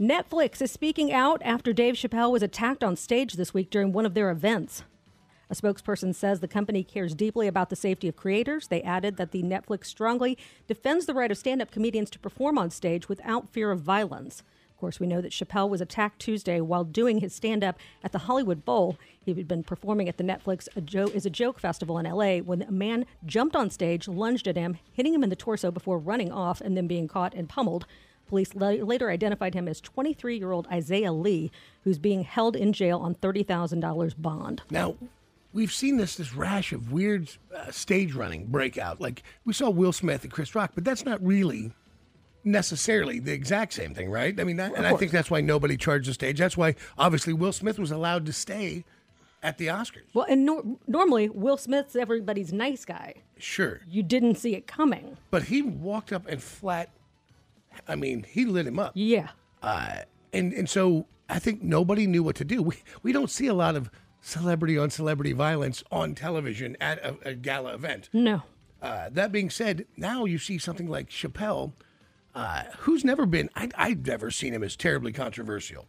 Netflix is speaking out after Dave Chappelle was attacked on stage this week during one of their events. A spokesperson says the company cares deeply about the safety of creators. They added that the Netflix strongly defends the right of stand up comedians to perform on stage without fear of violence. Of course, we know that Chappelle was attacked Tuesday while doing his stand up at the Hollywood Bowl. He had been performing at the Netflix a is a Joke Festival in LA when a man jumped on stage, lunged at him, hitting him in the torso before running off and then being caught and pummeled. Police later identified him as 23 year old Isaiah Lee, who's being held in jail on $30,000 bond. Now, we've seen this this rash of weird uh, stage running breakout. Like we saw Will Smith and Chris Rock, but that's not really necessarily the exact same thing, right? I mean, that, and I think that's why nobody charged the stage. That's why obviously Will Smith was allowed to stay at the Oscars. Well, and nor- normally Will Smith's everybody's nice guy. Sure, You didn't see it coming. but he walked up and flat. I mean, he lit him up. Yeah. Uh, and and so I think nobody knew what to do. We we don't see a lot of celebrity on celebrity violence on television at a, a gala event. No. Uh, that being said, now you see something like Chappelle, uh, who's never been. I, I've never seen him as terribly controversial.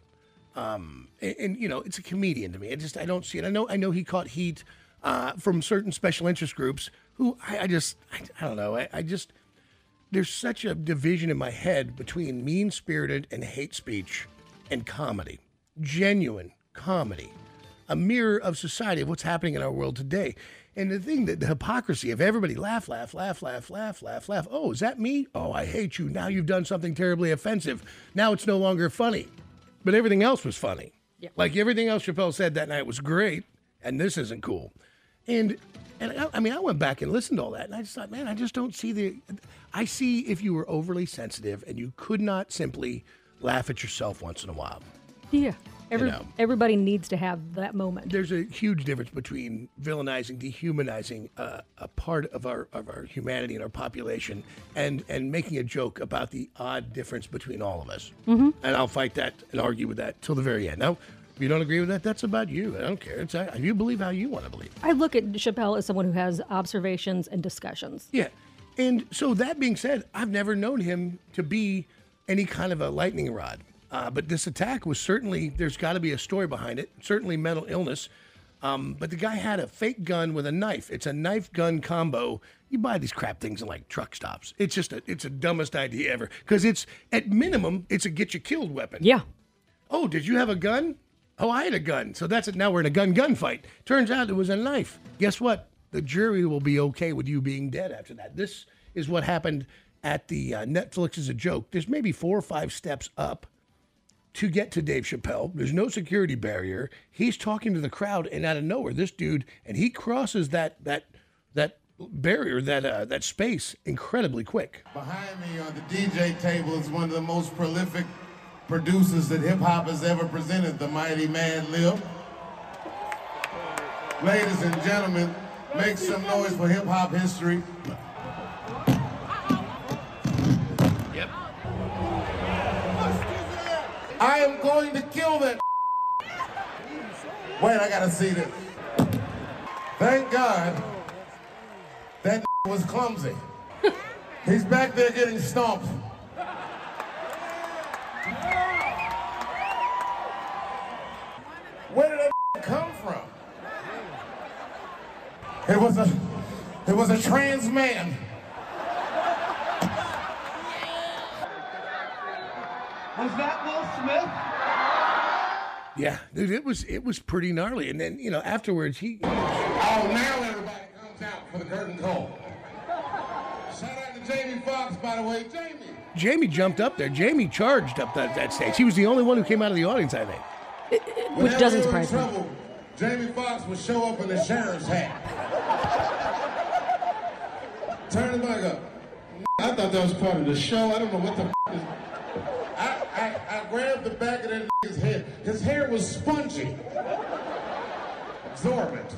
Um, and, and, you know, it's a comedian to me. I just I don't see it. I know I know he caught heat uh, from certain special interest groups who I, I just I, I don't know. I, I just there's such a division in my head between mean spirited and hate speech and comedy, genuine comedy, a mirror of society of what's happening in our world today. And the thing that the hypocrisy of everybody laugh, laugh, laugh, laugh, laugh, laugh, laugh. Oh, is that me? Oh, I hate you. Now you've done something terribly offensive. Now it's no longer funny. But everything else was funny. Like everything else Chappelle said that night was great, and this isn't cool. And and I, I mean, I went back and listened to all that, and I just thought, man, I just don't see the. I see if you were overly sensitive and you could not simply laugh at yourself once in a while. Yeah. Every, know. Everybody needs to have that moment. There's a huge difference between villainizing, dehumanizing uh, a part of our of our humanity and our population, and and making a joke about the odd difference between all of us. Mhm. And I'll fight that and argue with that till the very end. Now, you don't agree with that, that's about you. I don't care. It's you believe how you want to believe. I look at Chappelle as someone who has observations and discussions. Yeah. And so that being said, I've never known him to be any kind of a lightning rod. Uh, but this attack was certainly, there's got to be a story behind it, certainly mental illness. Um, but the guy had a fake gun with a knife. It's a knife gun combo. You buy these crap things in like truck stops. It's just a, it's the dumbest idea ever because it's at minimum it's a get you killed weapon. Yeah. Oh, did you have a gun? Oh, I had a gun. So that's it. Now we're in a gun gun fight. Turns out it was a knife. Guess what? The jury will be okay with you being dead after that. This is what happened at the uh, Netflix is a joke. There's maybe four or five steps up to get to Dave Chappelle. There's no security barrier. He's talking to the crowd, and out of nowhere, this dude and he crosses that that that barrier, that uh, that space, incredibly quick. Behind me on the DJ table is one of the most prolific producers that hip hop has ever presented, the mighty Madlib. Ladies and gentlemen, make some noise for hip hop history. Yep. I am going to kill that. Wait, I gotta see this. Thank God that was clumsy. He's back there getting stomped. Where did that come from? It was a, it was a trans man. Was that Will Smith? Yeah, dude, it was it was pretty gnarly. And then you know afterwards he. Oh, now everybody comes out for the curtain call. Shout out to Jamie Foxx, by the way. Jamie. Jamie jumped up there. Jamie charged up that, that stage. He was the only one who came out of the audience, I think. Which doesn't they were in surprise me. trouble, Jamie Foxx would show up in the sheriff's hat. Turn the mic up. I thought that was part of the show. I don't know what the f- is. I, I, I grabbed the back of that nigga's head. His hair was spongy. Absorbent.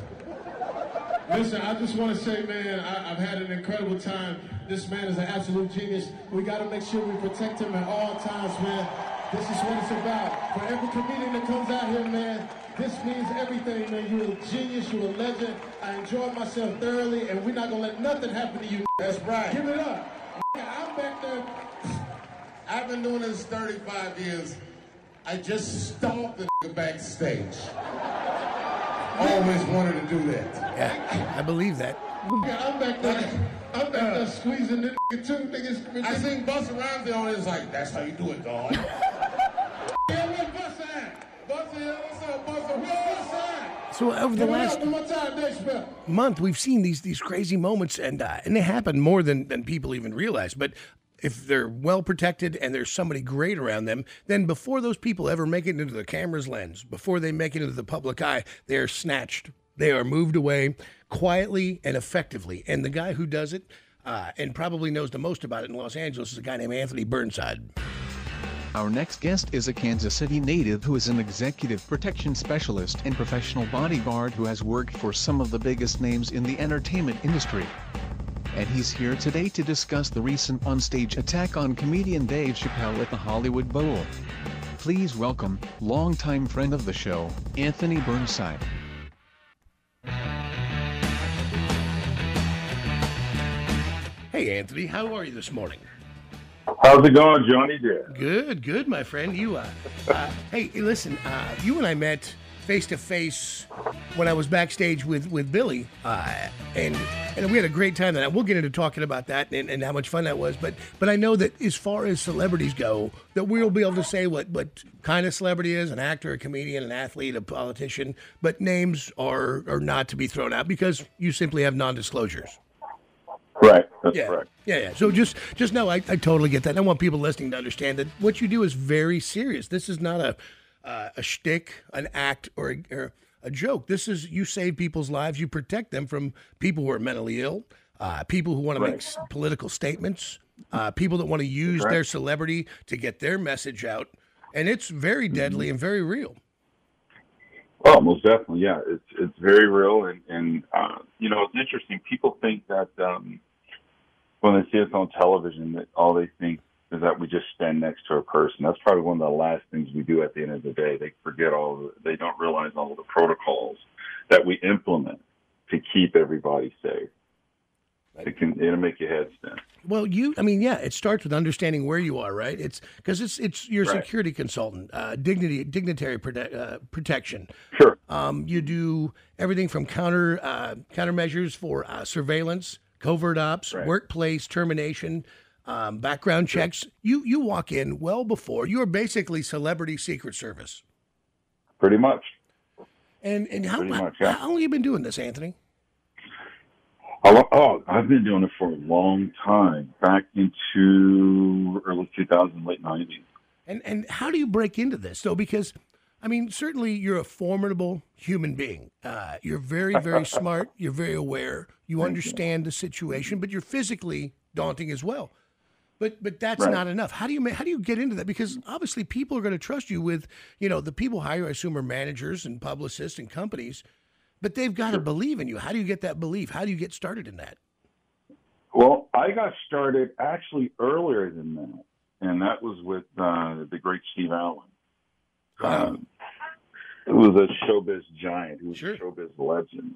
Listen, I just want to say, man, I, I've had an incredible time. This man is an absolute genius. We got to make sure we protect him at all times, man. This is what it's about. For every comedian that comes out here, man, this means everything, man. You're a genius. You're a legend. I enjoyed myself thoroughly, and we're not going to let nothing happen to you. That's right. Give it up. I'm back there. I've been doing this 35 years. I just stomped the nigga backstage. Always wanted to do that. Yeah, I believe that. Yeah, I'm back there. I'm back there uh, squeezing the nigga too. Niggas, I seen Busta Rhymes on. It's like, that's how you do it, dog. Yeah, where Busta at? Busta, yeah, what's up, Busta? Where's Busta at? So over the last up one more time, Dave Chappelle. month, we've seen these these crazy moments, and uh, and they happen more than than people even realize. But if they're well protected and there's somebody great around them, then before those people ever make it into the camera's lens, before they make it into the public eye, they are snatched. They are moved away quietly and effectively. And the guy who does it. Uh, and probably knows the most about it in Los Angeles is a guy named Anthony Burnside. Our next guest is a Kansas City native who is an executive protection specialist and professional bodyguard who has worked for some of the biggest names in the entertainment industry. And he's here today to discuss the recent onstage attack on comedian Dave Chappelle at the Hollywood Bowl. Please welcome, longtime friend of the show, Anthony Burnside. Hey, Anthony, how are you this morning? How's it going, Johnny Dare? Good, good, my friend. You, uh, uh hey, listen, uh, you and I met face to face when I was backstage with with Billy, uh, and and we had a great time. That we'll get into talking about that and, and how much fun that was. But but I know that as far as celebrities go, that we'll be able to say what what kind of celebrity is an actor, a comedian, an athlete, a politician. But names are are not to be thrown out because you simply have non-disclosures. Right, that's Yeah. correct. Yeah, yeah. So just just know I, I totally get that. And I want people listening to understand that what you do is very serious. This is not a uh, a shtick, an act, or a, or a joke. This is you save people's lives. You protect them from people who are mentally ill, uh, people who want to make s- political statements, uh, people that want to use their celebrity to get their message out. And it's very Mm-hmm. deadly and very real. Oh, most definitely, yeah. It's it's very real, and and uh, you know it's interesting. People think that um, when they see us on television, that all they think is that we just stand next to a person. That's probably one of the last things we do at the end of the day. They forget all. The, they don't realize all of the protocols that we implement to keep everybody safe. It can it'll make your head spin. Well, you, I mean, yeah, it starts with understanding where you are, right? It's because it's it's your Right. security consultant, uh, dignity, dignitary prote- uh, protection. Sure. Um, you do everything from counter uh, countermeasures for uh, surveillance, covert ops, Right. workplace termination, um, background checks. You you walk in well before you are basically celebrity secret service. Pretty much. And and how how, much, yeah. how long have you been doing this, Anthony? Oh, oh, I've been doing it for a long time, back into early 2000, late 90s. And and how do you break into this though? Because I mean, certainly you're a formidable human being. Uh, you're very, very smart. You're very aware. You understand the situation, but you're physically daunting as well. But but that's Right. not enough. How do you how do you get into that? Because obviously people are going to trust you with you know the people hire I assume are managers and publicists and companies, but they've got to believe in you. How do you get that belief? How do you get started in that? Well, I got started actually earlier than that, and that was with uh, the great Steve Allen. Um, it was a showbiz giant. who was Sure. a showbiz legend.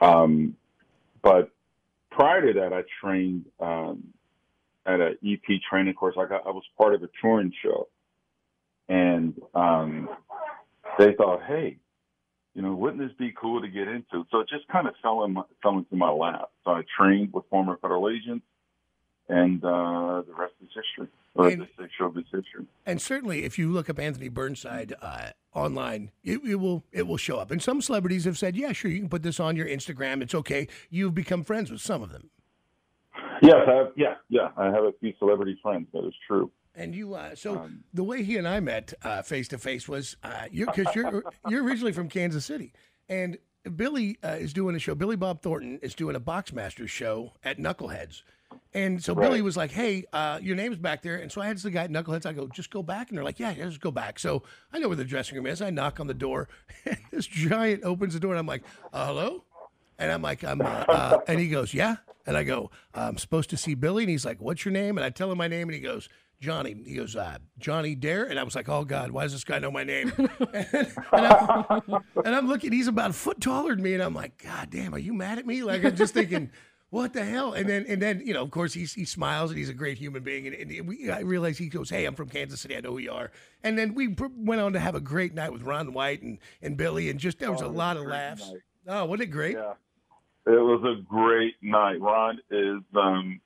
Um, but prior to that, I trained um, at an EP training course. I got I was part of a touring show, and um, they thought, hey, you know, wouldn't this be cool to get into? So it just kind of fell in my, fell into my lap. So I trained with former federal agents, and uh, the rest is history. or And- the six-year will. And certainly, if you look up Anthony Burnside uh, online, it, it will it will show up. And some celebrities have said, "Yeah, sure, you can put this on your Instagram. It's okay." You've become friends with some of them, Yes, I have, yeah, yeah. I have a few celebrity friends. That is true. and you. Uh, so Um, the way he and I met face to face was uh, you because you're you're originally from Kansas City, and Billy uh, is doing a show. Billy Bob Thornton is doing a Boxmasters show at Knuckleheads. And so Billy was like, "Hey, uh, your name's back there." And so I had the guy at Knuckleheads. I go, "Just go back," and they're like, "Yeah, yeah, just go back." So I know where the dressing room is. I knock on the door, and this giant opens the door, and I'm like, uh, "Hello," and I'm like, "I'm," uh, uh, and he goes, "Yeah," and I go, I'm supposed to see Billy, and he's like, "What's your name?" And I tell him my name, and he goes. Johnny, he goes, uh, Johnny Dare, and I was like, oh God, why does this guy know my name? and, I'm, and I'm looking, he's about a foot taller than me, and I'm like, God damn, are you mad at me? Like I'm just thinking, what the hell? And then, and then, you know, of course, he's, he smiles and he's a great human being. And, and we, I realize he goes, "Hey, I'm from Kansas City. I know who you are." And then we pr- went on to have a great night with Ron White and, and Billy, and just there was Oh, a it was lot of laughs. night. Oh, wasn't it great? Yeah, it was a great night. Ron is um,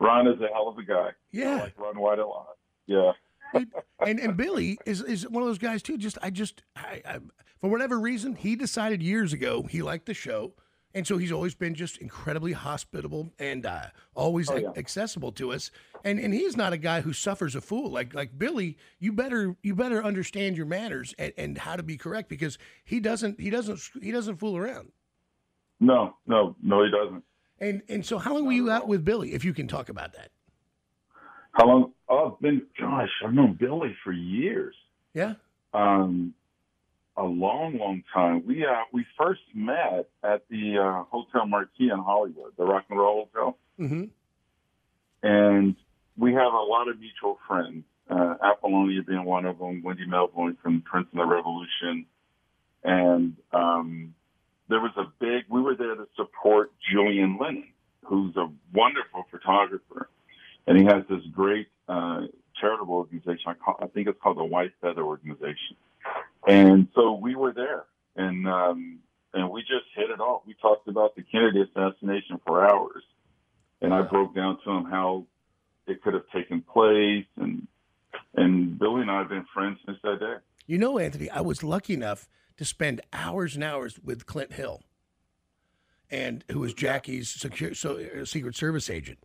Ron is a hell of a guy. Yeah. I like Ron White a lot. Yeah. and and Billy is is one of those guys too. Just I just I, I for whatever reason he decided years ago he liked the show, and so he's always been just incredibly hospitable and uh, always Oh, yeah. accessible to us. And and he's not a guy who suffers a fool like like Billy. You better you better understand your manners and, and how to be correct because he doesn't he doesn't he doesn't fool around. No, no, no, he doesn't. And and so how long were you out with Billy? If you can talk about that. How long? Oh, I've been. Gosh, I've known Billy for years. Yeah. Um, a long, long time. We uh, we first met at the uh, Hotel Marquis in Hollywood, the Rock and Roll Hotel, Mm-hmm. and we have a lot of mutual friends. Uh, Apollonia being one of them, Wendy Melvoin from Prince and the Revolution, and um, there was a big. We were there to support Julian Lennon, who's a wonderful photographer, and he has this great uh, charitable organization. I, call, I think it's called the White Feather Organization. And so we were there, and um, and we just hit it off. We talked about the Kennedy assassination for hours, and I broke down to him how it could have taken place, and and Billy and I have been friends since that day. You know, Anthony, I was lucky enough to spend hours and hours with Clint Hill, and who was Jackie's secure, so, uh, Secret Service agent,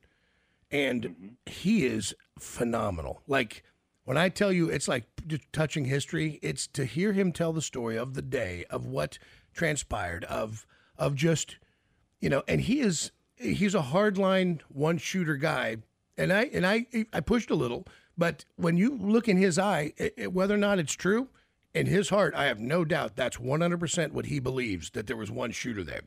and he is phenomenal. Like when I tell you, it's like touching history. It's to hear him tell the story of the day of what transpired, of of just you know, and he is he's a hardline one shooter guy, and I and I I pushed a little, but when you look in his eye, it, whether or not it's true, in his heart, I have no doubt that's one hundred percent what he believes that there was one shooter there,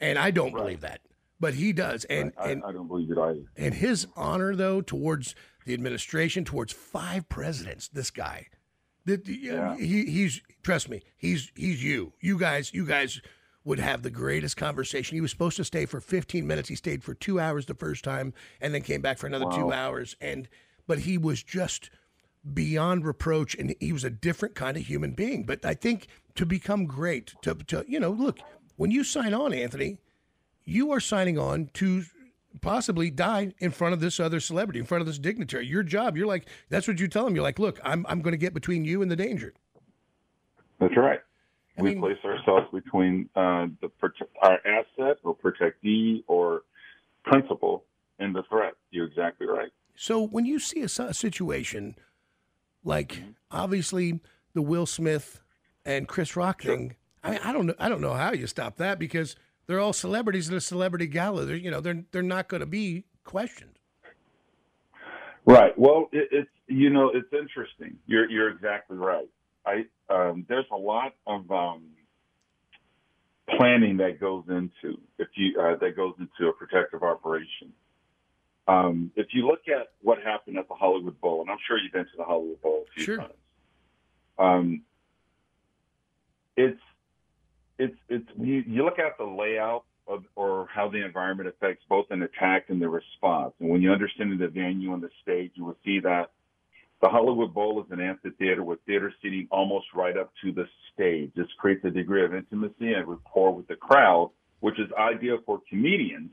and I don't believe that, but he does, and I, and I don't believe it either. and his honor though towards the administration, towards five presidents, this guy, that uh, Yeah. he he's trust me, he's he's you. You guys, you guys would have the greatest conversation. He was supposed to stay for 15 minutes. He stayed for two hours the first time, and then came back for another two hours. And but he was just beyond reproach, and he was a different kind of human being. But I think to become great, to to you know, look when you sign on, Anthony, you are signing on to possibly die in front of this other celebrity, in front of this dignitary. Your job, you're like, that's what you tell them. You're like, look, I'm, I'm going to get between you and the danger. That's right. I we mean- place ourselves between uh, the our asset or protectee or principal and the threat. You're exactly right. So when you see a, a situation like obviously the Will Smith and Chris Rock thing, I mean, I don't know, I don't know how you stop that because they're all celebrities in a celebrity gala. They're, you know, they're they're not going to be questioned. Right. Well, it, it's you know it's interesting. You're you're exactly right. I um, there's a lot of um, planning that goes into if you uh, that goes into a protective operation. Um, if you look at what happened at the Hollywood Bowl, and I'm sure you've been to the Hollywood Bowl a few Sure. times, um, it's it's it's you, you look at the layout of or how the environment affects both an attack and the response. And when you understand the venue and the stage, you will see that the Hollywood Bowl is an amphitheater with theater seating almost right up to the stage. This creates a degree of intimacy and rapport with the crowd, which is ideal for comedians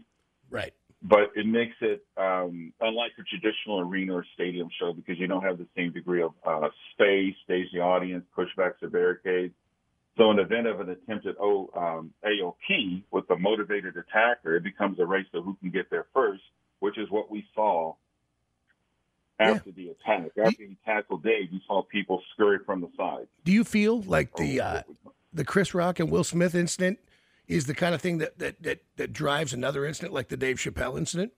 Right. but it makes it um, unlike a traditional arena or stadium show because you don't have the same degree of uh, space, stage the audience, pushbacks or barricades. So, in the event of an attempted o, um, AOP with a motivated attacker, it becomes a race of who can get there first, which is what we saw after the attack. After he tackled Dave, you saw people scurry from the side. Do you feel like the uh, the Chris Rock and Will Smith incident is the kind of thing that that that, that drives another incident like the Dave Chappelle incident?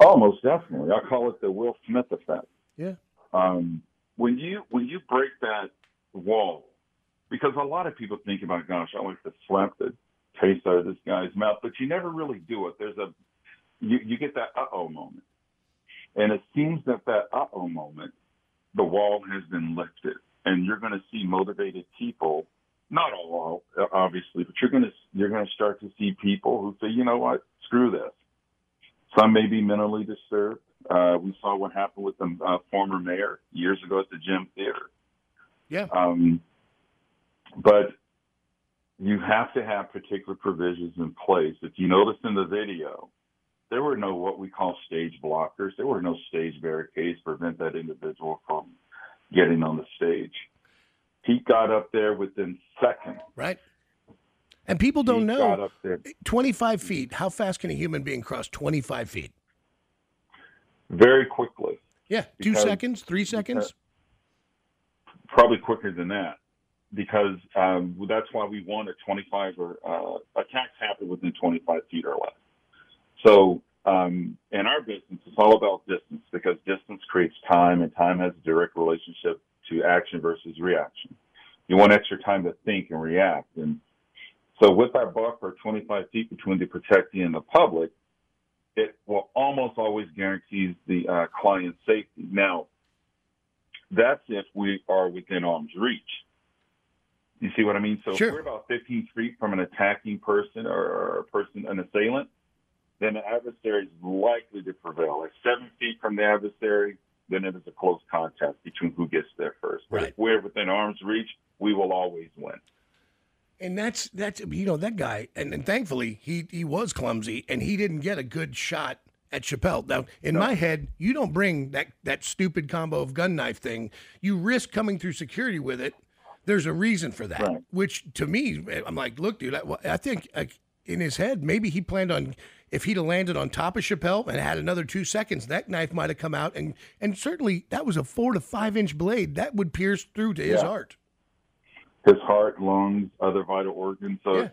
Oh, most definitely. I call it the Will Smith effect. Yeah. Um, when you when you break that wall, because a lot of people think about, gosh, I want to slap the taste out of this guy's mouth, but you never really do it. There's a you, you get that uh oh moment, and it seems that that uh oh moment, the wall has been lifted, and you're going to see motivated people. Not all, obviously, but you're going to you're going to start to see people who say, you know what, screw this. Some may be mentally disturbed. Uh, we saw what happened with the uh, former mayor years ago at the Gym Theater. Yeah. Um, but you have to have particular provisions in place. If you notice in the video, there were no what we call stage blockers. There were no stage barricades to prevent that individual from getting on the stage. He got up there within seconds. Right. And people don't He know. got up there 25 feet. How fast can a human being cross 25 feet? very quickly. Yeah. Two seconds, three seconds. probably quicker than that because um, that's why we want a 25 or uh, attacks happen within 25 feet or less. So um, in our business, it's all about distance because distance creates time, and time has a direct relationship to action versus reaction. You want extra time to think and react, and so with our buffer, 25 feet between the protectee and the public, it will almost always guarantees the uh, client's safety. Now, that's if we are within arm's reach. You see what I mean? So Sure. if we're about 15 feet from an attacking person or a person, an assailant, then the adversary is likely to prevail. If seven feet from the adversary, then it is a close contest between who gets there first. But Right. if we're within arm's reach, we will always win. And that's that's you know that guy, and, and thankfully he he was clumsy, and he didn't get a good shot at Chappelle. Now, in my head, you don't bring that that stupid combo of gun knife thing. You risk coming through security with it. There's a reason for that. Right. Which to me, I'm like, look, dude, I, I think like, in his head, maybe he planned on if he'd have landed on top of Chappelle and had another two seconds, that knife might have come out, and and certainly that was a four to five inch blade that would pierce through to his heart. His heart, lungs, other vital organs. So Yeah.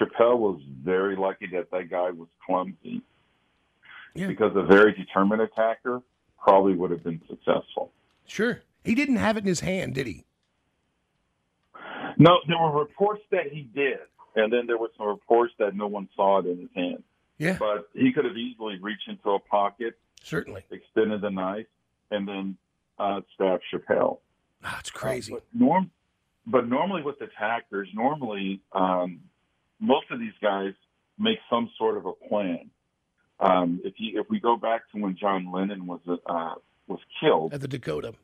Chappelle was very lucky that that guy was clumsy Yeah. because a very determined attacker probably would have been successful. Sure, he didn't have it in his hand, did he? No, there were reports that he did, and then there were some reports that no one saw it in his hand. Yeah, But he could have easily reached into a pocket, certainly. extended the knife, and then uh, stabbed Chappelle. Ah, it's crazy. But norm, but normally with attackers, normally um, most of these guys make some sort of a plan. Um, if you if we go back to when John Lennon was uh, was killed, At the Dakota.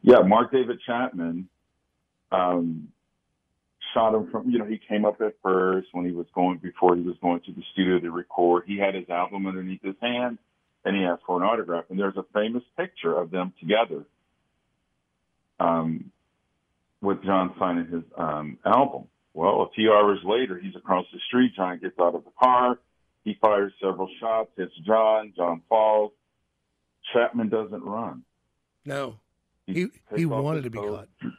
yeah, Mark David Chapman um, shot him from. You know, he came up at first when he was going before he was going to the studio to record. He had his album underneath his hand, and he asked for an autograph. And there's a famous picture of them together, um, with John signing his um, album. Well, a few hours later, he's across the street. John gets out of the car. He fires several shots, hits John. John falls. Chapman doesn't run. No, he takes he wanted to be coat. caught.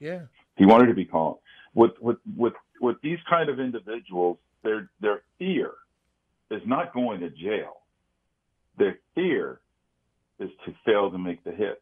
Yeah, He wanted to be caught. With with with with these kind of individuals, their their fear is not going to jail. Their fear is to fail to make the hit.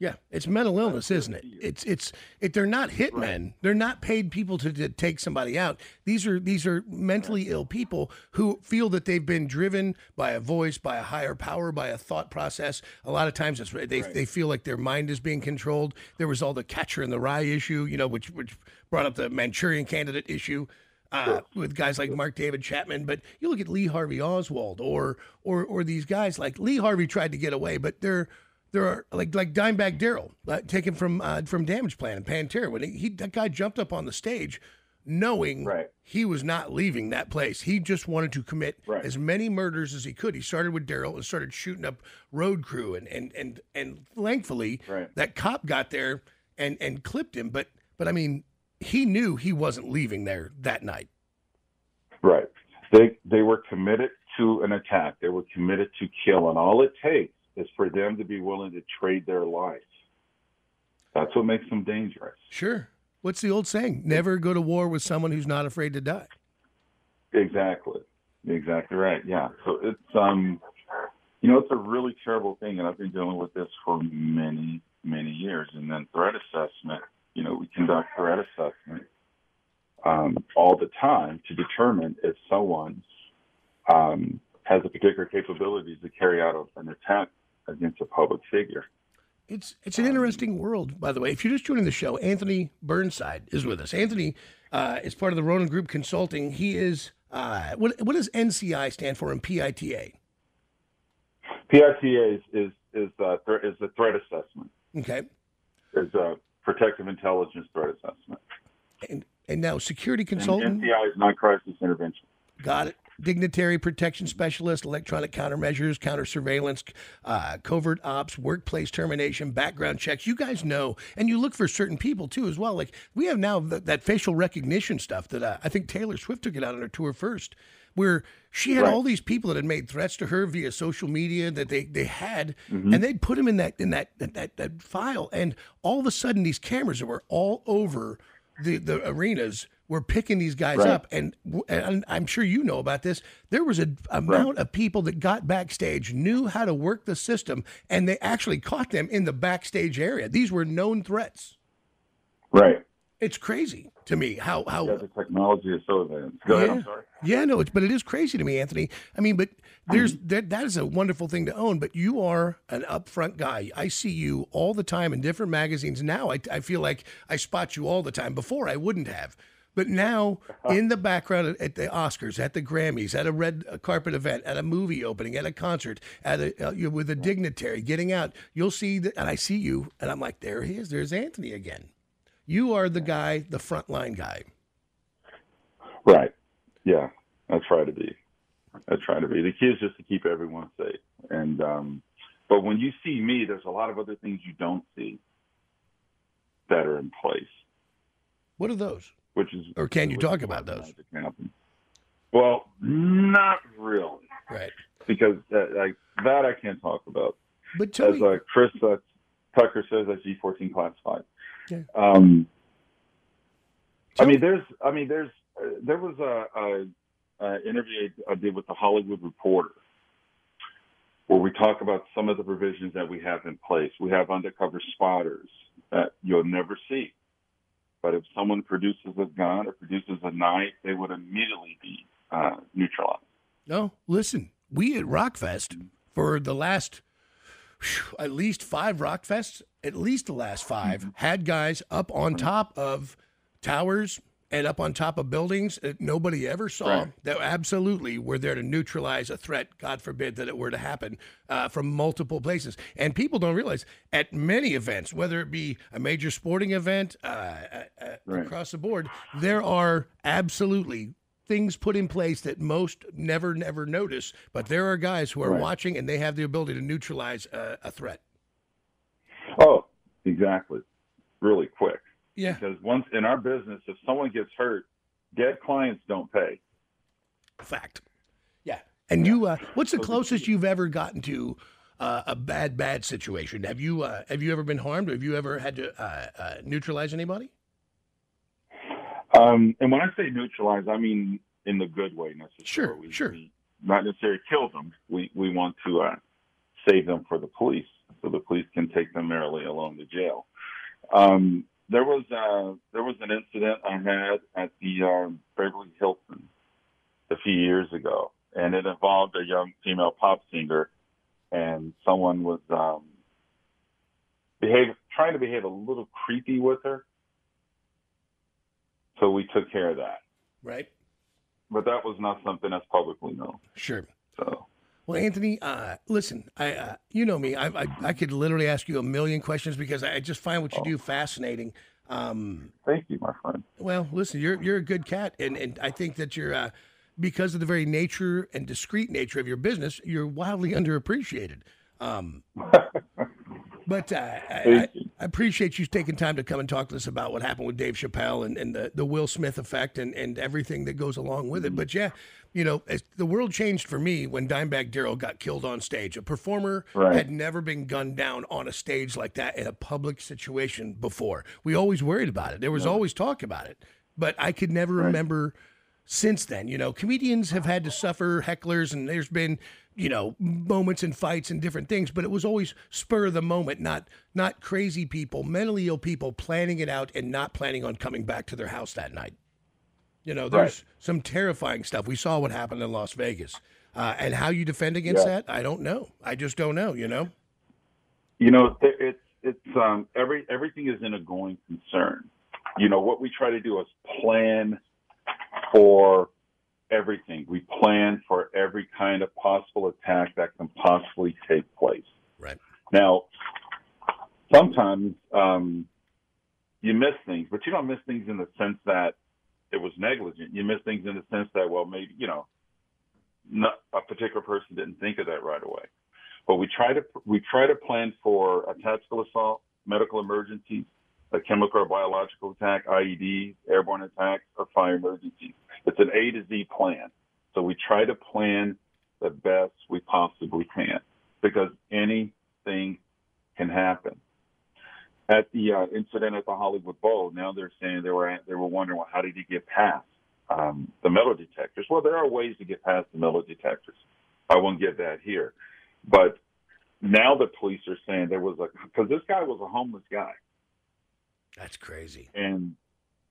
Yeah. It's mental illness, isn't it? It's it's it. They're not hitmen. They're not paid people to, to take somebody out. These are these are mentally ill people who feel that they've been driven by a voice, by a higher power, by a thought process. A lot of times, it's, they they feel like their mind is being controlled. There was all the Catcher in the Rye issue, you know, which which brought up the Manchurian Candidate issue. uh, with guys like Mark David Chapman. But you look at Lee Harvey Oswald or or or these guys like Lee Harvey tried to get away, but there there are like like Dimebag Darrell uh, taken from uh, from Damageplan and Pantera when he, he that guy jumped up on the stage. knowing Right. he was not leaving that place. He just wanted to commit Right. as many murders as he could. He started with Darrell and started shooting up road crew, and and and and thankfully Right. that cop got there and and clipped him. But but I mean, he knew he wasn't leaving there that night. Right. They they were committed to an attack. They were committed to kill, and all it takes is for them to be willing to trade their life. That's what makes them dangerous. Sure. What's the old saying? Never go to war with someone who's not afraid to die. Exactly. Exactly right. Yeah. So it's um you know, it's a really terrible thing and I've been dealing with this for many, many years. And then threat assessment, you know, we conduct threat assessment um, all the time to determine if someone um, has a particular capabilities to carry out an attack against a public figure. It's it's an interesting world, by the way. If you're just joining the show, Anthony Burnside is with us. Anthony uh, is part of the Ronan Group Consulting. He is uh, what what does NCI stand for in PITA? PITA is is is, uh, is a threat assessment. Okay, Is a protective intelligence threat assessment. and and now security And consultant. NCI is non-crisis intervention. Got it. Dignitary protection specialist, electronic countermeasures, counter surveillance, uh, covert ops, workplace termination, background checks. You guys know, and you look for certain people too as well. Like we have now th- that facial recognition stuff that uh, I think Taylor Swift took it out on her tour first, where she had Right. all these people that had made threats to her via social media that they they had, Mm-hmm. and they'd put them in that in that, that that that file, and all of a sudden these cameras that were all over the the arenas were picking these guys Right. up and, and I'm sure you know about this. There was a amount of people that got backstage, knew how to work the system, and they actually caught them in the backstage area. These were known threats. Right. It's crazy to me how how Yeah, the technology is so advanced. Go ahead. I'm sorry. yeah, no, it's but it is crazy to me, Anthony. I mean, but there's mm-hmm. that that is a wonderful thing to own. But you are an upfront guy. I see you all the time in different magazines. Now I, I feel like I spot you all the time. Before I wouldn't have, but now in the background at- the Oscars, at the Grammys, at a red carpet event, at a movie opening, at a concert, at a uh, with a dignitary getting out, you'll see that, and I see you, and I'm like, there he is. There's Anthony again. You are the guy, the frontline guy. Right. Yeah. I try to be. I try to be. The key is just to keep everyone safe. And um, but when you see me, there's a lot of other things you don't see that are in place, What are those? Which is Or can you talk about those? Well, not really, Right. because uh, like that I can't talk about. But As me, uh, Chris uh, Tucker says, that's G14 classified. Yeah. Um, I mean, there's, I mean, there's, uh, there was a, a, a interview I did with the Hollywood Reporter, where we talk about some of the provisions that we have in place. We have undercover spotters that you'll never see, but if someone produces a gun or produces a knife, they would immediately be uh, neutralized. No, listen, we at Rockfest for the last phew, at least five Rockfests, at least the last 5 had guys up on top of towers and up on top of buildings that nobody ever saw Right. that absolutely were there to neutralize a threat, God forbid that it were to happen uh, from multiple places. And people don't realize at many events, whether it be a major sporting event uh, Right. across the board, there are absolutely things put in place that most never, never notice. But there are guys who are Right. watching and they have the ability to neutralize a, a threat. Oh, exactly. Really quick. Yeah. Because once in our business, if someone gets hurt, dead clients don't pay. Fact. Yeah. And you, uh, what's the closest you've ever gotten to uh, a bad, bad situation? Have you, uh, have you ever been harmed? Or have you ever had to uh, uh, neutralize anybody? Um, and when I say neutralize, I mean in the good way necessarily. Sure, We- sure. we not necessarily kill them. We we want to uh, save them for the police, so the police can take them merrily along to jail. Um, there was uh, there was an incident I had at the um, Beverly Hilton a few years ago, and it involved a young female pop singer, and someone was um, behave trying to behave a little creepy with her. So we took care of that Right. but that was not something that's publicly known. Sure. So Well, Anthony, uh, listen, I uh, you know me, I, I I could literally ask you a million questions because I just find what you do fascinating. Um, Thank you, my friend. well, listen, you're you're a good cat, and and I think that you're uh, because of the very nature and discreet nature of your business, you're wildly underappreciated. Um, but uh, I, I, Thank you. I appreciate you taking time to come and talk to us about what happened with Dave Chappelle and, and the, the Will Smith effect and, and everything that goes along with it. Mm-hmm. But yeah, you know, the world changed for me when Dimebag Darrell got killed on stage. A performer Right. had never been gunned down on a stage like that in a public situation before. We always worried about it. There was always talk about it, but I could never remember since then. You know, comedians have had to suffer hecklers, and there's been you know moments and fights and different things, but it was always spur of the moment, not not crazy people, mentally ill people planning it out and not planning on coming back to their house that night. You know, there's some terrifying stuff. We saw what happened in Las Vegas. Uh, and how you defend against Yeah. that, I don't know. I just don't know, you know? You know, it's it's um every everything is in a going concern. You know what we try to do is plan for everything. We plan for every kind of possible attack that can possibly take place. Right. Now, sometimes um, you miss things, but you don't miss things in the sense that it was negligent. You miss things in the sense that, well, maybe you know, not, a particular person didn't think of that right away. But we try to we try to plan for a tactical assault, medical emergencies, a chemical or biological attack, IEDs, airborne attacks, or fire emergencies. It's an A to Z plan. So we try to plan the best we possibly can because anything can happen. At the uh, incident at the Hollywood Bowl, now they're saying they were they were wondering, well, how did he get past um, the metal detectors? Well, there are ways to get past the metal detectors. I won't get that here, but now the police are saying there was a because this guy was a homeless guy, That's crazy. and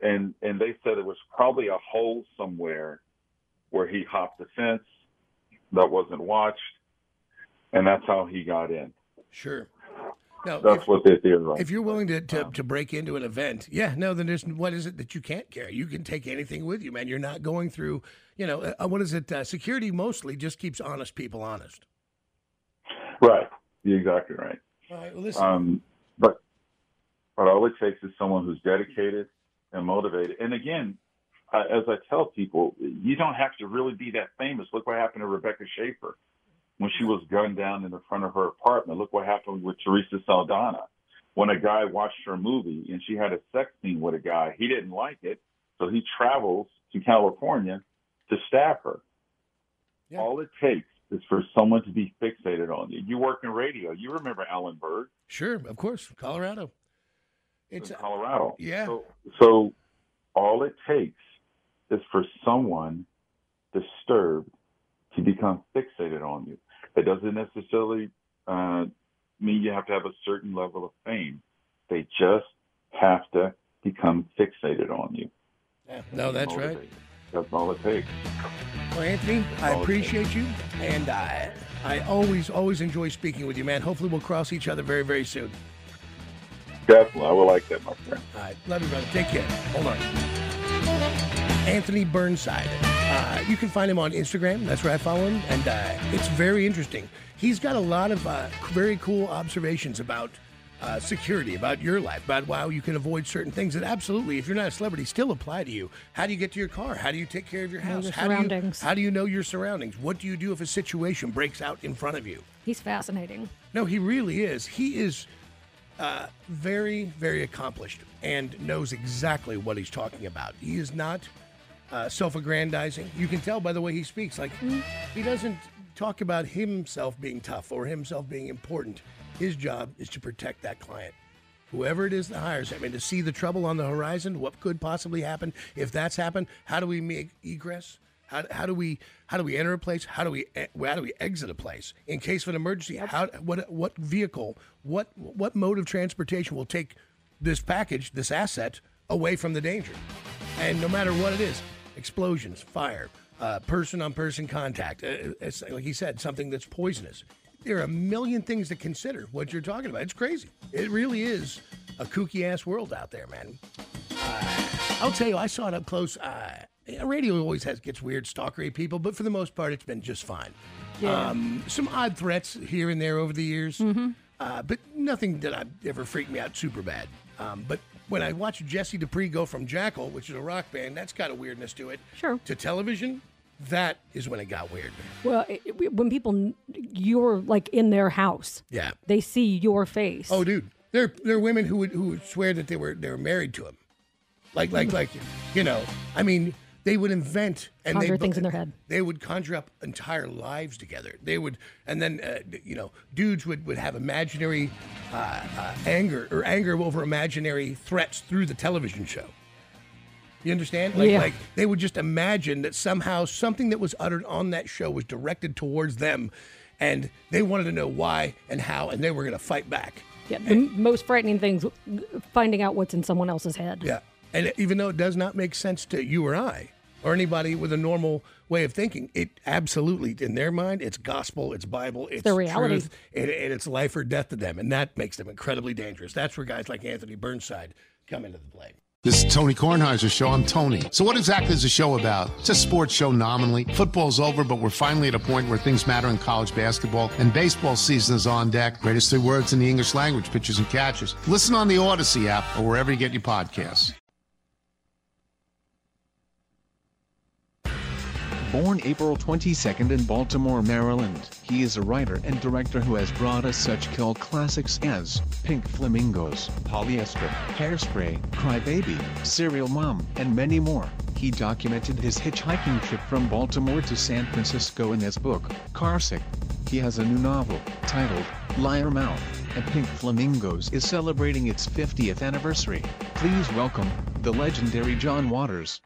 and and they said it was probably a hole somewhere where he hopped the fence that wasn't watched, and that's how he got in. Sure. No, That's if, what they did. Right. if you're willing to, to, to break into an event, yeah, no, then there's what is it that you can't carry? You can take anything with you, man. You're not going through, you know, uh, what is it? Uh, security mostly just keeps honest people honest. Right. You're exactly right. All right, well, listen. Um, but but all it takes is someone who's dedicated and motivated. And again, uh, as I tell people, you don't have to really be that famous. Look what happened to Rebecca Schaeffer when she was gunned down in the front of her apartment. Look what happened with Teresa Saldana when a guy watched her movie and she had a sex scene with a guy. He didn't like it, so he travels to California to stab her. Yeah. All it takes is for someone to be fixated on you. You work in radio. You remember Alan Berg sure, of course, Colorado. It's in Colorado. yeah. So, so all it takes is for someone disturbed to become fixated on you. It doesn't necessarily uh, mean you have to have a certain level of fame. They just have to become fixated on you. yeah. No, that's right. That's all it takes. Well, Anthony, I appreciate you, and I I always always enjoy speaking with you, man. Hopefully, we'll cross each other very very soon. Definitely, I would like that, my friend. All right, love you, brother. Take care. Hold on. Anthony Burnside. Uh, you can find him on Instagram. That's where I follow him, and uh, it's very interesting. He's got a lot of uh, very cool observations about uh, security, about your life, about how you can avoid certain things that absolutely, if you're not a celebrity, still apply to you. How do you get to your car? How do you take care of your house? your how do you surroundings. how do you know your surroundings? What do you do if a situation breaks out in front of you? He's fascinating. No, he really is. He is uh, very, very accomplished and knows exactly what he's talking about. He is not uh, self-aggrandizing. You can tell by the way he speaks. Like he doesn't talk about himself being tough or himself being important. His job is to protect that client. Whoever it is that hires him, and to see the trouble on the horizon, what could possibly happen if that's happened. How do we make egress? How, how do we how do we enter a place? How do we how do we exit a place in case of an emergency? How what what vehicle what what mode of transportation will take this package this asset away from the danger? And no matter what it is, explosions, fire, uh, person on person contact, uh, it's, like he said, something that's poisonous. There are a million things to consider. What you're talking about, it's crazy. It really is a kooky ass world out there, man. Uh, I'll tell you, I saw it up close uh, radio always has gets weird stalkery people, but for the most part, it's been just fine. Yeah. Um, some odd threats here and there over the years, Mm-hmm. uh, but nothing that I've ever freaked me out super bad. Um, but when I watch Jesse Dupree go from Jackyl, which is a rock band, that's got a weirdness to it, Sure. to television, that is when it got weird. Well, it, it- when people, you're like in their house, Yeah. they see your face. Oh, dude, there there are women who would who would swear that they were they were married to him, like like like you know. I mean, they would invent and Conjure they things in their head. They would conjure up entire lives together. They would, and then uh, you know, dudes would would have imaginary uh, uh, anger or anger over imaginary threats through the television show. You understand? Like, Yeah. like they would just imagine that somehow something that was uttered on that show was directed towards them, and they wanted to know why and how, and they were going to fight back. Yeah, the m- most frightening things, finding out what's in someone else's head. Yeah. And even though it does not make sense to you or I or anybody with a normal way of thinking, it absolutely, in their mind, it's gospel, it's Bible, it's the reality. truth, and, and it's life or death to them. And that makes them incredibly dangerous. That's where guys like Anthony Burnside come into the play. This is Tony Kornheiser's show. I'm Tony. So, what exactly is the show about? It's a sports show nominally. Football's over, but we're finally at a point where things matter in college basketball, and baseball season is on deck. Greatest three words in the English language pitchers and catchers. Listen on the Odyssey app or wherever you get your podcasts. Born April 22nd in Baltimore, Maryland, he is a writer and director who has brought us such cult classics as Pink Flamingos, Polyester, Hairspray, Crybaby, Serial Mom, and many more. He documented his hitchhiking trip from Baltimore to San Francisco in his book, Carsick. He has a new novel, titled Liar Mouth, and Pink Flamingos is celebrating its 50th anniversary. Please welcome, the legendary John Waters.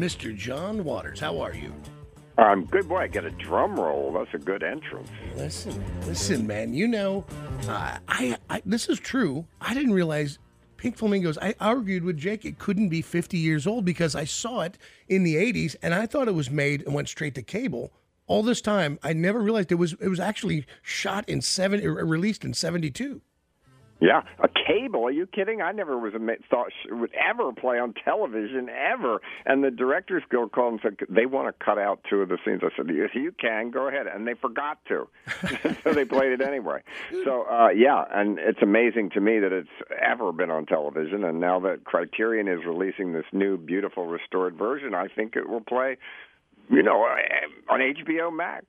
Mr. John Waters, how are you? Um, good boy. I get a drum roll. That's a good entrance. Listen, listen, man. You know, uh, I, I this is true. I didn't realize Pink Flamingos. I argued with Jake it couldn't be 50 years old because I saw it in the 80s and I thought it was made and went straight to cable. All this time, I never realized it was it was actually shot in seven, released in 72. Yeah, a cable. Are you kidding? I never was thought sh- would ever play on television ever. And the directors guild called and said they want to cut out two of the scenes. I said, if you can, go ahead. And they forgot to, so they played it anyway. So uh, yeah, and it's amazing to me that it's ever been on television. And now that Criterion is releasing this new, beautiful, restored version, I think it will play. You know, on HBO Max.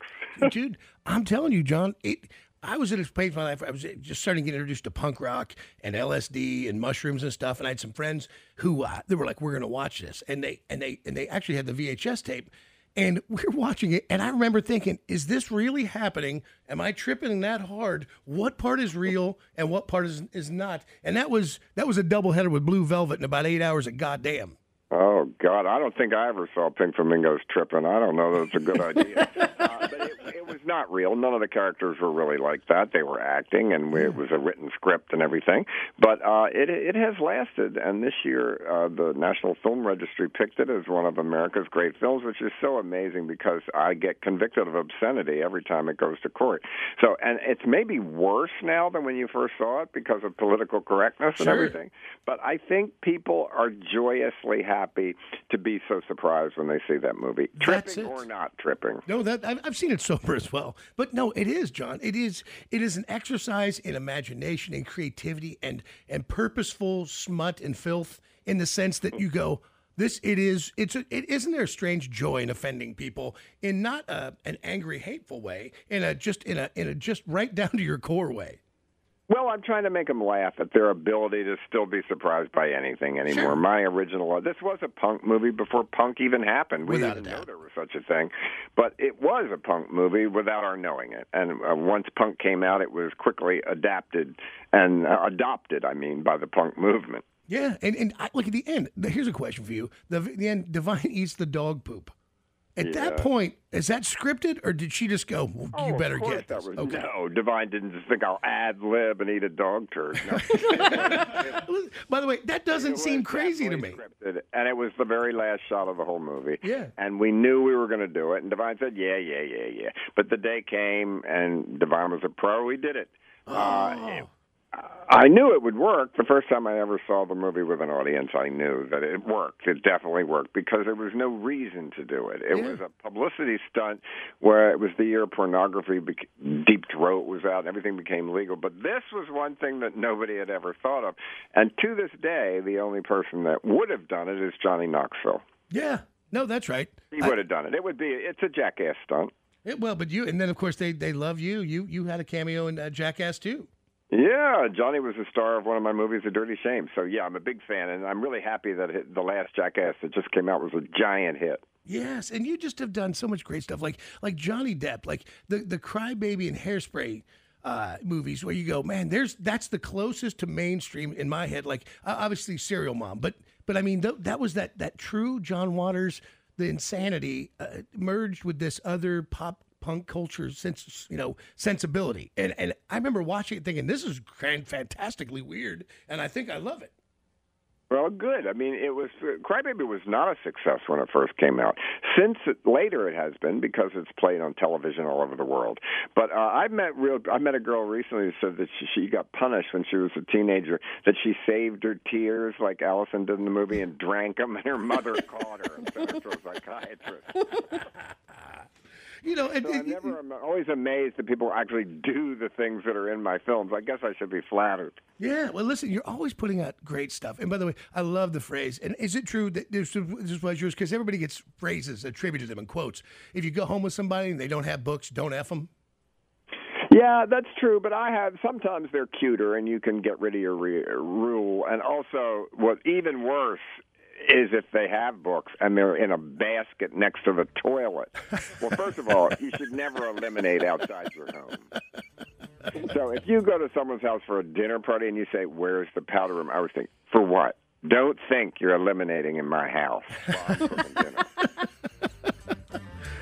Dude, I'm telling you, John. It, I was at a place my life. I was just starting to get introduced to punk rock and LSD and mushrooms and stuff. And I had some friends who uh, they were like, "We're going to watch this," and they and they and they actually had the VHS tape. And we we're watching it, and I remember thinking, "Is this really happening? Am I tripping that hard? What part is real and what part is is not?" And that was that was a double header with Blue Velvet in about eight hours of goddamn. Oh God, I don't think I ever saw Pink Flamingos tripping. I don't know that's a good idea. but it, it was not real. None of the characters were really like that. They were acting, and we, it was a written script and everything. But uh, it it has lasted, and this year uh, the National Film Registry picked it as one of America's great films, which is so amazing because I get convicted of obscenity every time it goes to court. So, and it's maybe worse now than when you first saw it because of political correctness and Sure. everything. But I think people are joyously happy to be so surprised when they see that movie, That's tripping it. or not tripping. No, that I've, I've seen it sober as well. But no, it is, John. It is. It is an exercise in imagination and creativity and and purposeful smut and filth in the sense that you go. This it is. It's a, it isn't there a strange joy in offending people in not a, an angry, hateful way, in a just in a in a just right down to your core way. Well, I'm trying to make them laugh at their ability to still be surprised by anything anymore. My original, this was a punk movie before punk even happened. We Without didn't a know there was such a thing, but it was a punk movie without our knowing it. And uh, once punk came out, it was quickly adapted and uh, adopted. I mean, by the punk movement. Yeah, and and I, look at the end. Here's a question for you: the the end. Divine eats the dog poop. At that point, is that scripted, or did she just go? Well, Oh, you better get that this. was- okay. No, Divine didn't just think I'll ad lib and eat a dog turd. No. By the way, that doesn't seem crazy to me. scripted, and it was the very last shot of the whole movie. Yeah. And we knew we were going to do it, and Divine said, "Yeah, yeah, yeah, yeah." But the day came, and Divine was a pro. We did it. Uh, Oh. it- I knew it would work. The first time I ever saw the movie with an audience, I knew that it worked. It definitely worked because there was no reason to do it. It Yeah. was a publicity stunt where it was the year pornography, bec- Deep Throat was out, and everything became legal. But this was one thing that nobody had ever thought of. And to this day, the only person that would have done it is Johnny Knoxville. Yeah. No, that's right. He would have done it. It would be. It's a jackass stunt. Yeah, well, but you, and then of course they they love you. You you had a cameo in uh, Jackass too. Yeah, Johnny was the star of one of my movies, A Dirty Shame. So yeah, I'm a big fan, and I'm really happy that it, the last Jackass that just came out was a giant hit. Yes, and you just have done so much great stuff, like like Johnny Depp, like the the Crybaby and Hairspray uh, movies, where you go, man, there's that's the closest to mainstream in my head. Like obviously Serial Mom, but but I mean th- that was that that true John Waters, the insanity uh, merged with this other pop punk culture sense, you know, sensibility, and and I remember watching it thinking this is grand, fantastically weird, and I think I love it. Well, good. I mean, it was Crybaby was not a success when it first came out. Since it, later, it has been because it's played on television all over the world. But uh, I met real. I met a girl recently who said that she, she got punished when she was a teenager. That she saved her tears like Allison did in the movie and drank them, and her mother caught her and sent her to a psychiatrist. You know, so I never, I'm always amazed that people actually do the things that are in my films. I guess I should be flattered. Yeah, well, listen, you're always putting out great stuff. And by the way, I love the phrase. And is it true that this this was yours? Because everybody gets phrases attributed to them in quotes. If you go home with somebody and they don't have books, don't f them. Yeah, that's true, but I have sometimes they're cuter, and you can get rid of your re- rule. And also, what even worse is if they have books and they're in a basket next to the toilet. Well, first of all, you should never eliminate outside your home. So if you go to someone's house for a dinner party and you say, "Where's the powder room?" I was thinking, for what? Don't think you're eliminating in my house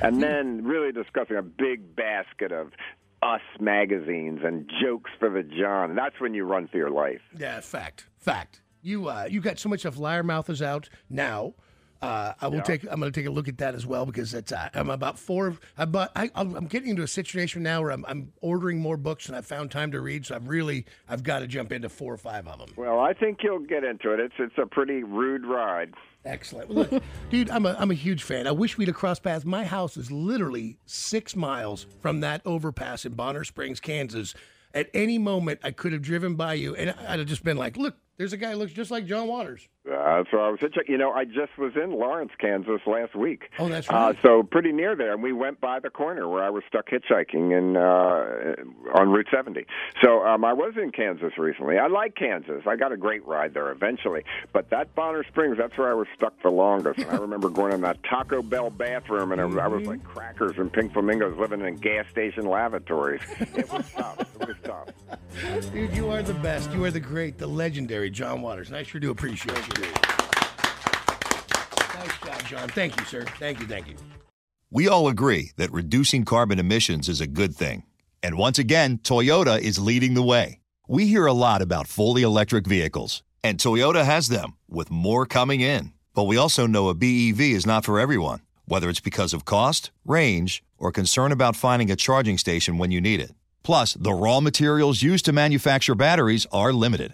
and then really discussing a big basket of us magazines and jokes for the John. That's when you run for your life. Yeah, fact, fact. You uh, you got so much of liar mouth is out now. Uh, I will Yeah. take. I'm going to take a look at that as well because it's. Uh, I'm about four. I bought. I, I'm I'm getting into a situation now where I'm, I'm ordering more books and I've found time to read. So I've really I've got to jump into four or five of them. Well, I think you'll get into it. It's it's a pretty rude ride. Excellent. Well, Look, dude, I'm a I'm a huge fan. I wish we'd have crossed paths. My house is literally six miles from that overpass in Bonner Springs, Kansas. At any moment, I could have driven by you, and I'd have just been like, "Look, there's a guy who looks just like John Waters." Uh, so I was hitchhiking. You know, I just was in Lawrence, Kansas last week. Oh, that's Uh, right. so pretty near there, and we went by the corner where I was stuck hitchhiking in uh, on Route 70. So um, I was in Kansas recently. I like Kansas. I got a great ride there eventually. But that Bonner Springs, that's where I was stuck the longest. And I remember going in that Taco Bell bathroom, and I was, I was like crackers and pink flamingos living in gas station lavatories. It was tough. It was tough. Dude, you are the best. You are the great, the legendary John Waters, and I sure do appreciate you. Nice job, John. Thank you, sir. Thank you. Thank you. We all agree that reducing carbon emissions is a good thing. And once again, Toyota is leading the way. We hear a lot about fully electric vehicles, and Toyota has them, with more coming in. But we also know a BEV is not for everyone, whether it's because of cost, range, or concern about finding a charging station when you need it. Plus, the raw materials used to manufacture batteries are limited.